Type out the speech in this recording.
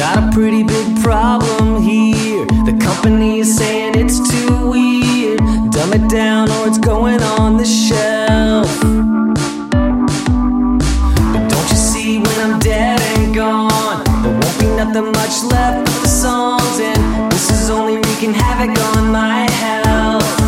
Got a pretty big problem here. The company is saying it's too weird. Dumb it down or it's going on the shelf. But don't you see when I'm dead and gone? There won't be nothing much left but the songs, and this is only wreaking havoc on my health.